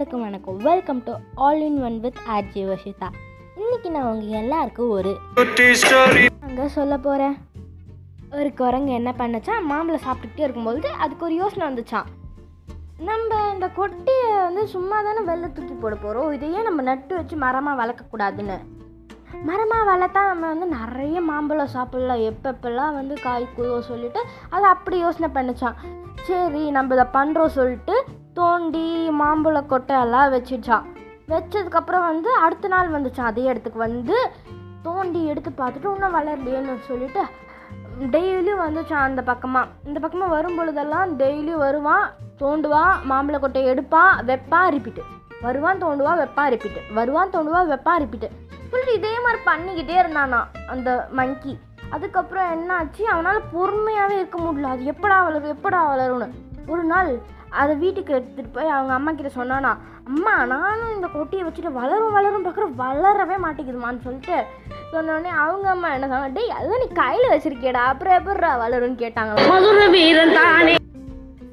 எல்லாருக்கும் வணக்கம். Welcome to all in one with RJ Vashitha இன்னைக்கு நான் உங்க எல்லாருக்கும் ஒரு அங்கே சொல்ல போகிறேன் ஒரு குரங்கு என்ன பண்ணுச்சான் மாம்பழம் சாப்பிட்டுக்கிட்டே இருக்கும்போது அதுக்கு ஒரு யோசனை வந்துச்சான் நம்ம இந்த கொட்டியை வந்து சும்மா தானே வெளில தூக்கி போட போகிறோம் இதையே நம்ம நட்டு வச்சு மரமாக வளர்க்கக்கூடாதுன்னு. மரமாக வளர்த்தா நம்ம வந்து நிறைய மாம்பழம் சாப்பிடலாம். எப்பப்பெல்லாம் வந்து காய் குதோ சொல்லிட்டு அதை அப்படி யோசனை பண்ணுச்சான் சரி நம்ம இதை பண்ணுறோம் சொல்லிட்டு தோண்டி மாம்பழ கொட்டை எல்லாம் வச்சிடுச்சான் வச்சதுக்கப்புறம் வந்து அடுத்த நாள் வந்துச்சான். அதே இடத்துக்கு வந்து தோண்டி எடுத்து பார்த்துட்டு இன்னும் வளரலையேன்னு சொல்லிட்டு டெய்லியும் வந்துச்சான் அந்த பக்கமாக இந்த பக்கமாக வரும் பொழுதெல்லாம் டெய்லியும் வருவான் தோண்டுவான் மாம்பழ கொட்டையை எடுப்பான் வெப்பான் ரிப்பீட்டு வருவான் தோண்டுவான் வைப்பான் ரிப்பீட்டு வருவான் தோண்டுவான் வைப்பான் ரிப்பீட்டு சொல்லிட்டு இதே மாதிரி பண்ணிக்கிட்டே இருந்தானா அந்த மங்கி அதுக்கப்புறம் என்ன ஆச்சு அவனால் பொறுமையாகவே இருக்க முடியல. அது எப்படா வளரும் எப்படா வளரும்னு. ஒரு நாள் அதை வீட்டுக்கு எடுத்துகிட்டு போய் அவங்க அம்மா கிட்ட சொன்னானா அம்மா நானும் இந்த கொட்டியை வச்சுட்டு வளரும் வளரும் பார்க்குறேன் வளரவே மாட்டேங்குதுமான்னு சொல்லிட்டு சொன்னோடனே அவங்க அம்மா என்ன சொன்னாங்க டேய் அதுதான் நீ கையில் வச்சிருக்கியடா அப்புறம் எப்படிடா வளரும்னு கேட்டாங்க மதுர வீரன் தானே.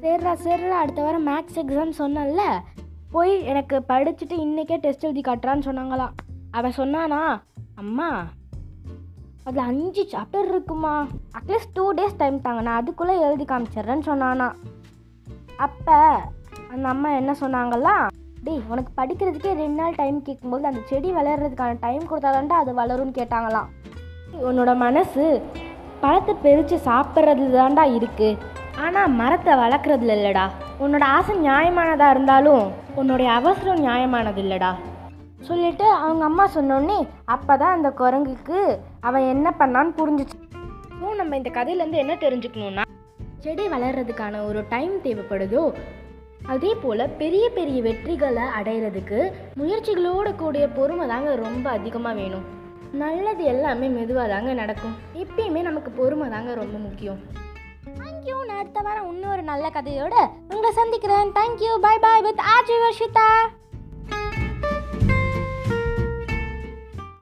சரிடா சரிடா அடுத்த வாரம் மேக்ஸ் எக்ஸாம் சொன்னல போய் எனக்கு படிச்சுட்டு இன்றைக்கே டெஸ்ட் எழுதி காட்டுறான்னு சொன்னாங்களாம். அவன் சொன்னானா அம்மா அதில் அஞ்சு சாப்டர் இருக்குமா அட்லீஸ்ட் டூ டேஸ் டைம் தாங்க நான் அதுக்குள்ளே எழுதி காமிச்சிடுறேன்னு சொன்னானா. அப்போ அந்த அம்மா என்ன சொன்னாங்களா டேய் உனக்கு படிக்கிறதுக்கே ரெண்டு நாள் டைம் கேட்கும்போது அந்த செடி வளர்கிறதுக்கான டைம் கொடுத்தாதான்டா அது வளரும்னு கேட்டாங்களாம். உன்னோட மனசு பழத்தை பிரித்து சாப்பிட்றதுல தான்டா இருக்குது ஆனால் மரத்தை வளர்க்குறதுல இல்லைடா. உன்னோட ஆசை நியாயமானதாக இருந்தாலும் உன்னுடைய அவசரம் நியாயமானது இல்லைடா. சொல்லிட்டு அவங்க அம்மா சொன்னோடனே அப்போ தான் அந்த குரங்குக்கு அவன் என்ன பண்ணான்னு புரிஞ்சிச்சு. ஸோ நம்ம இந்த கதையிலேருந்து என்ன தெரிஞ்சுக்கணுன்னா செடி வளர்கிறதுக்கான ஒரு டைம் தேவைப்படுதோ அதே போல் பெரிய பெரிய வெற்றிகளை அடையிறதுக்கு முயற்சிகளோட கூடிய பொறுமை தாங்க ரொம்ப அதிகமாக வேணும். நல்லது எல்லாமே மெதுவாக தாங்க நடக்கும். எப்பயுமே நமக்கு பொறுமை தாங்க ரொம்ப முக்கியம். தேங்க்யூ நான் அடுத்த வாரம் இன்னொரு நல்ல கதையோட உங்களை சந்திக்கிறேன். Thank you bye bye with RJ Varshitha